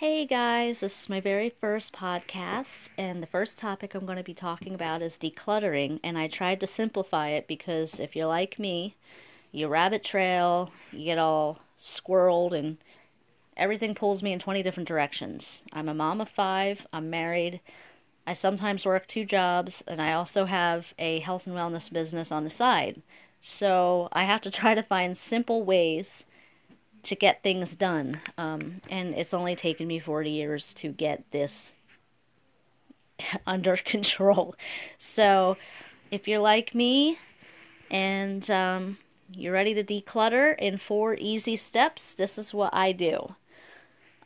Hey guys, this is my very first podcast, and the first topic I'm going to be talking about is decluttering. And I tried to simplify it because if you're like me, you rabbit trail, you get all squirreled, and everything pulls me in 20 different directions. I'm a mom of five, I'm married, I sometimes work two jobs, and I also have a health and wellness business on the side. So I have to try to find simple ways to get things done. Um, and it's only taken me 40 years to get this under control. So if you're like me and um, you're ready to declutter in four easy steps, this is what I do.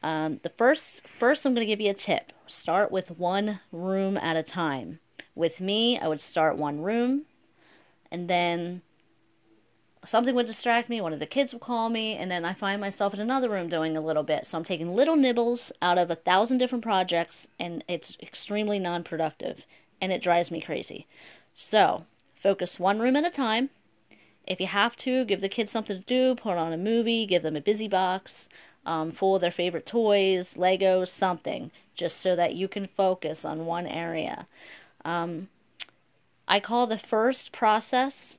Um, the first, first, I'm going to give you a tip. Start with one room at a time. With me, I would start one room, and then something would distract me, one of the kids would call me, and then I find myself in another room doing a little bit. So I'm taking little nibbles out of a thousand different projects, and it's extremely non productive, and it drives me crazy. So focus one room at a time. If you have to, give the kids something to do, put on a movie, give them a busy box um, full of their favorite toys, Legos, something, just so that you can focus on one area. Um, I call the first process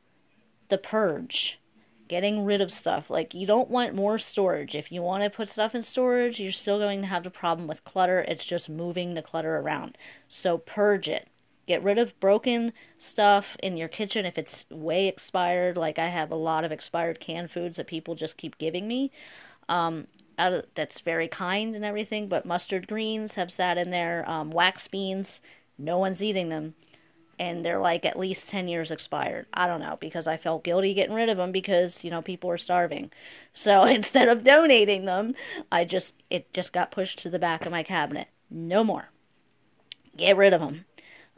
the purge getting rid of stuff. Like you don't want more storage. If you want to put stuff in storage you're still going to have the problem with clutter. It's just moving the clutter around. So purge it. Get rid of broken stuff in your kitchen if it's way expired. Like i have a lot of expired canned foods that people just keep giving me. Um, of, that's very kind and everything but mustard greens have sat in there. Um, wax beans no one's eating them and they're like at least 10 years expired. I don't know because I felt guilty getting rid of them because, you know, people were starving. So instead of donating them, I just it just got pushed to the back of my cabinet. No more. Get rid of them.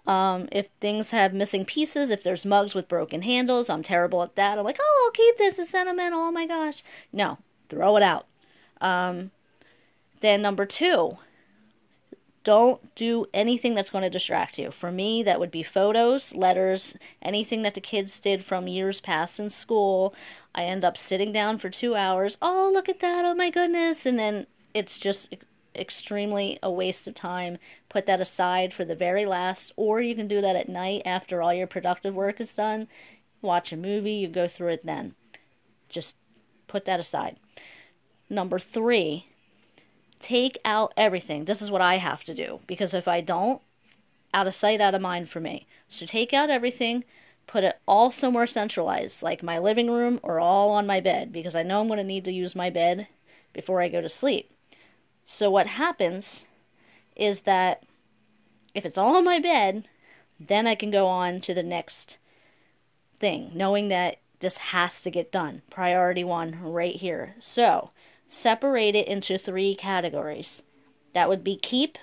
Um, if things have missing pieces, if there's mugs with broken handles, I'm terrible at that. I'm like, oh, I'll keep this. It's sentimental. Oh my gosh. No, throw it out. Um, then number two, don't do anything that's going to distract you. For me, that would be photos, letters, anything that the kids did from years past in school. I end up sitting down for two hours. Oh, look at that. Oh, my goodness. And then it's just extremely a waste of time. Put that aside for the very last, or you can do that at night after all your productive work is done. Watch a movie, you go through it then. Just put that aside. Number three, take out everything. This is what I have to do because if I don't, out of sight, out of mind for me. So take out everything, put it all somewhere centralized, like my living room or all on my bed because I know I'm going to need to use my bed before I go to sleep. So what happens is that if it's all on my bed, then I can go on to the next thing, knowing that this has to get done. Priority one right here. So, separate it into three categories. That would be keep,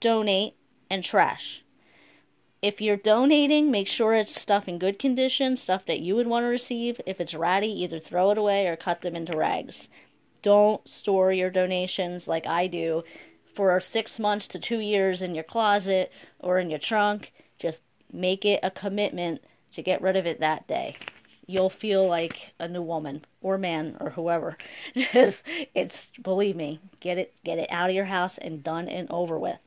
donate, and trash. If you're donating, make sure it's stuff in good condition, stuff that you would want to receive. If it's ratty, either throw it away or cut them into rags. Don't store your donations like I do for six months to two years in your closet or in your trunk. Just make it a commitment to get rid of it that day you'll feel like a new woman or man or whoever. Just it's believe me, get it get it out of your house and done and over with.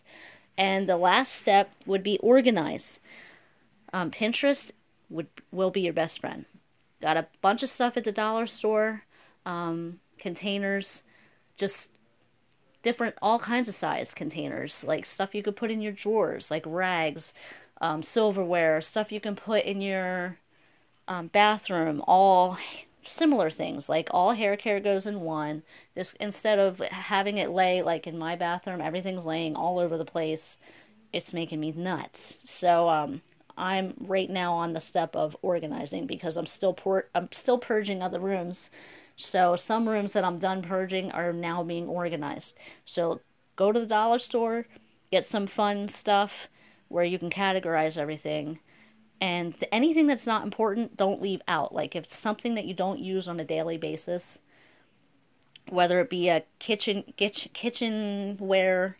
And the last step would be organize. Um, Pinterest would will be your best friend. Got a bunch of stuff at the dollar store, um, containers, just different all kinds of size containers, like stuff you could put in your drawers, like rags, um, silverware, stuff you can put in your um, bathroom, all similar things like all hair care goes in one. This instead of having it lay like in my bathroom everything's laying all over the place. It's making me nuts. So um i'm right now on the step of organizing because i'm still por- i'm still purging other rooms. So some rooms that i'm done purging are now being organized. So go to the dollar store get some fun stuff where you can categorize everything and anything that's not important don't leave out like if something that you don't use on a daily basis whether it be a kitchen kitchenware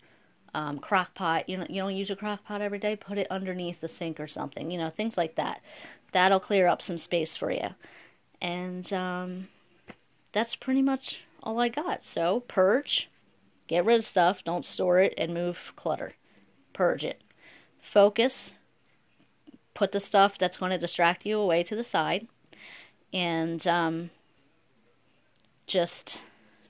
um, crock pot you know you don't use a crock pot every day put it underneath the sink or something you know things like that that'll clear up some space for you and um, that's pretty much all i got so purge Get rid of stuff, don't store it, and move clutter. Purge it. Focus. Put the stuff that's going to distract you away to the side. And um, just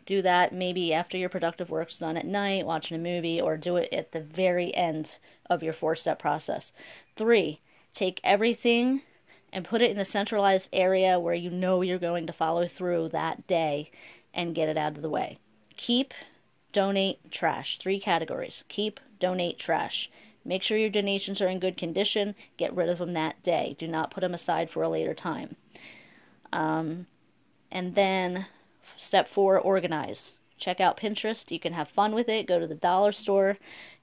do that maybe after your productive work's done at night, watching a movie, or do it at the very end of your four step process. Three, take everything and put it in a centralized area where you know you're going to follow through that day and get it out of the way. Keep, donate, trash. Three categories. Keep, donate, trash. Make sure your donations are in good condition. Get rid of them that day. Do not put them aside for a later time. Um, and then step four, organize. Check out Pinterest. You can have fun with it. Go to the dollar store,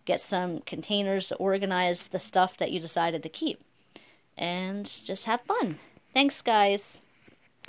get some containers, organize the stuff that you decided to keep and just have fun. Thanks, guys.